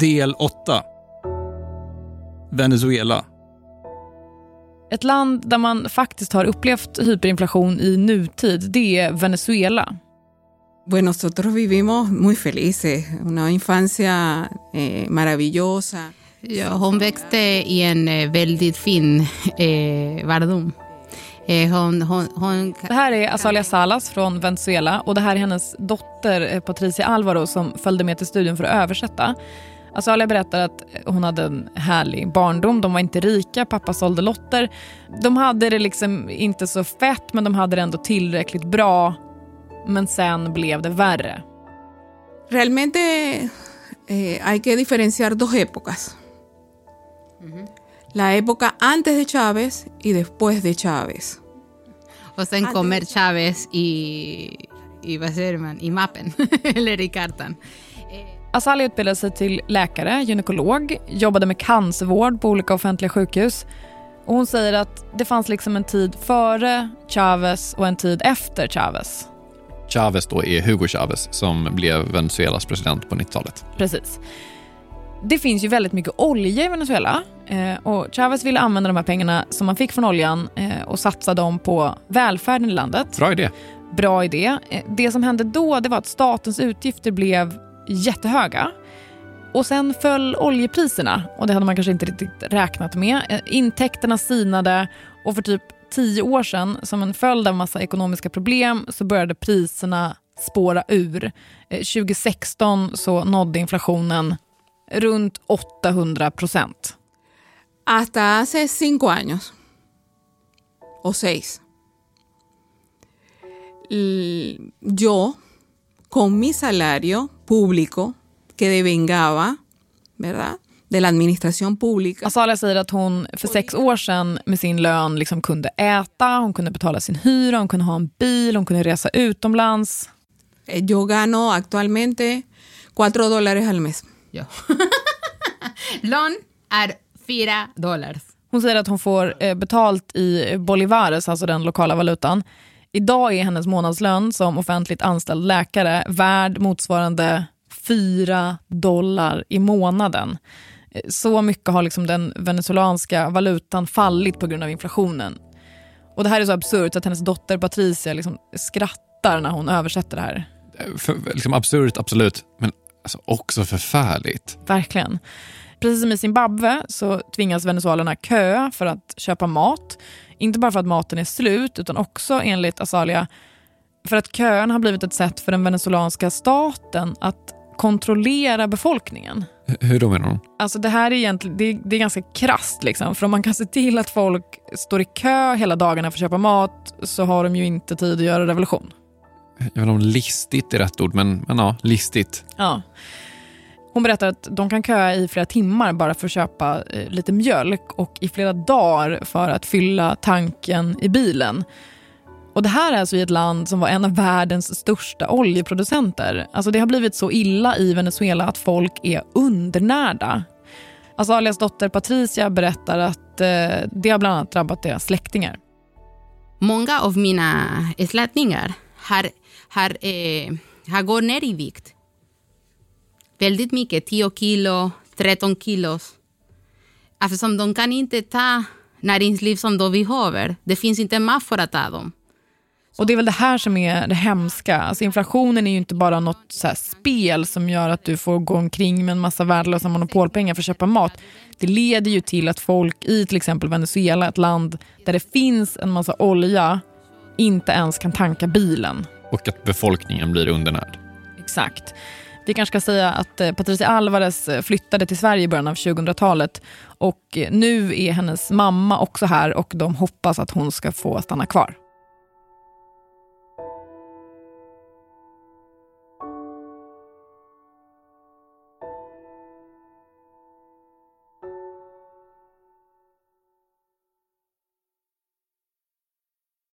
Del 8. Venezuela. Ett land där man faktiskt har upplevt hyperinflation i nutid, det är Venezuela. Bueno, nosotros vivimos muy felices, una infancia eh, maravillosa. Ja, hon växte i en eh, väldigt fin eh, barndom. Eh, hon, hon, hon... Det här är Azalia Salas från Venezuela och det här är hennes dotter eh, Patricia Alvaro som följde med till studion för att översätta. Azalia berättar att hon hade en härlig barndom. De var inte rika, pappa sålde lotter. De hade det liksom inte så fett men de hade det ändå tillräckligt bra. Men sen blev det värre. Realmente eh, hay que diferenciar dos épocas. La época antes de Chávez y después de Chávez. Och sen kommer Chávez i, i vad säger man, i mappen, eller i kartan. Azalia utbildade sig till läkare, gynekolog, jobbade med cancervård på olika offentliga sjukhus. Och hon säger att det fanns liksom en tid före Chavez och en tid efter Chavez. Chavez då är Hugo Chavez som blev Venezuelas president på 90-talet. Precis. Det finns ju väldigt mycket olja i Venezuela eh, och Chavez ville använda de här pengarna som man fick från oljan eh, och satsa dem på välfärden i landet. Bra idé. Bra idé. Eh, Det som hände då det var att statens utgifter blev jättehöga. Och sen föll oljepriserna och det hade man kanske inte riktigt räknat med. Eh, intäkterna sinade och för typ tio år sedan, som en följd av massa ekonomiska problem, så började priserna spåra ur. Eh, 2016 så nådde inflationen runt 800 procent. Hasta hace cinco años, o seis, l- yo, con mi salario público que devengaba, ¿verdad? De la administración pública, Azalia säger att hon för sex år sedan med sin lön liksom kunde äta, hon kunde betala sin hyra, hon kunde ha en bil, hon kunde resa utomlands. eh, yo gano actualmente cuatro dólares al mes. Ja. Lön är fyra dollar. Hon säger att hon får eh, betalt i bolivares, alltså den lokala valutan. Idag är hennes månadslön som offentligt anställd läkare värd motsvarande 4 dollar i månaden. Så mycket har liksom den venezuelanska valutan fallit på grund av inflationen. Och Det här är så absurt att hennes dotter Patricia liksom skrattar när hon översätter det här. För, liksom absurt, absolut, men alltså också förfärligt. Verkligen. Precis som i Zimbabwe så tvingas venezuelarna köa för att köpa mat. Inte bara för att maten är slut, utan också enligt Azalia för att kön har blivit ett sätt för den venezuelanska staten att kontrollera befolkningen. Hur då menar hon? Alltså det här är egentligen det är, det är ganska krasst. Liksom. För om man kan se till att folk står i kö hela dagarna för att köpa mat så har de ju inte tid att göra revolution. Jag vet inte om listigt är rätt ord, men, men ja, listigt. Ja. Hon berättar att de kan köa i flera timmar bara för att köpa eh, lite mjölk och i flera dagar för att fylla tanken i bilen. Och Det här är alltså i ett land som var en av världens största oljeproducenter. Alltså det har blivit så illa i Venezuela att folk är undernärda. Alltså Alias dotter Patricia berättar att eh, det har bland annat drabbat deras släktingar. Många av mina släktingar har, har, eh, har gått ner i vikt. Väldigt mycket, 10 kilo, 13 kilos. Eftersom de kan inte ta näringsliv som de behöver. Det finns inte mat för att ta dem. Och Det är väl det här som är det hemska. Alltså inflationen är ju inte bara något så här spel som gör att du får gå omkring med en massa värdelösa monopolpengar för att köpa mat. Det leder ju till att folk i till exempel Venezuela, ett land där det finns en massa olja, inte ens kan tanka bilen. Och att befolkningen blir undernärd. Exakt. Vi kanske ska säga att eh, Patricia Alvarez eh, flyttade till Sverige i början av 2000-talet och eh, nu är hennes mamma också här och de hoppas att hon ska få stanna kvar.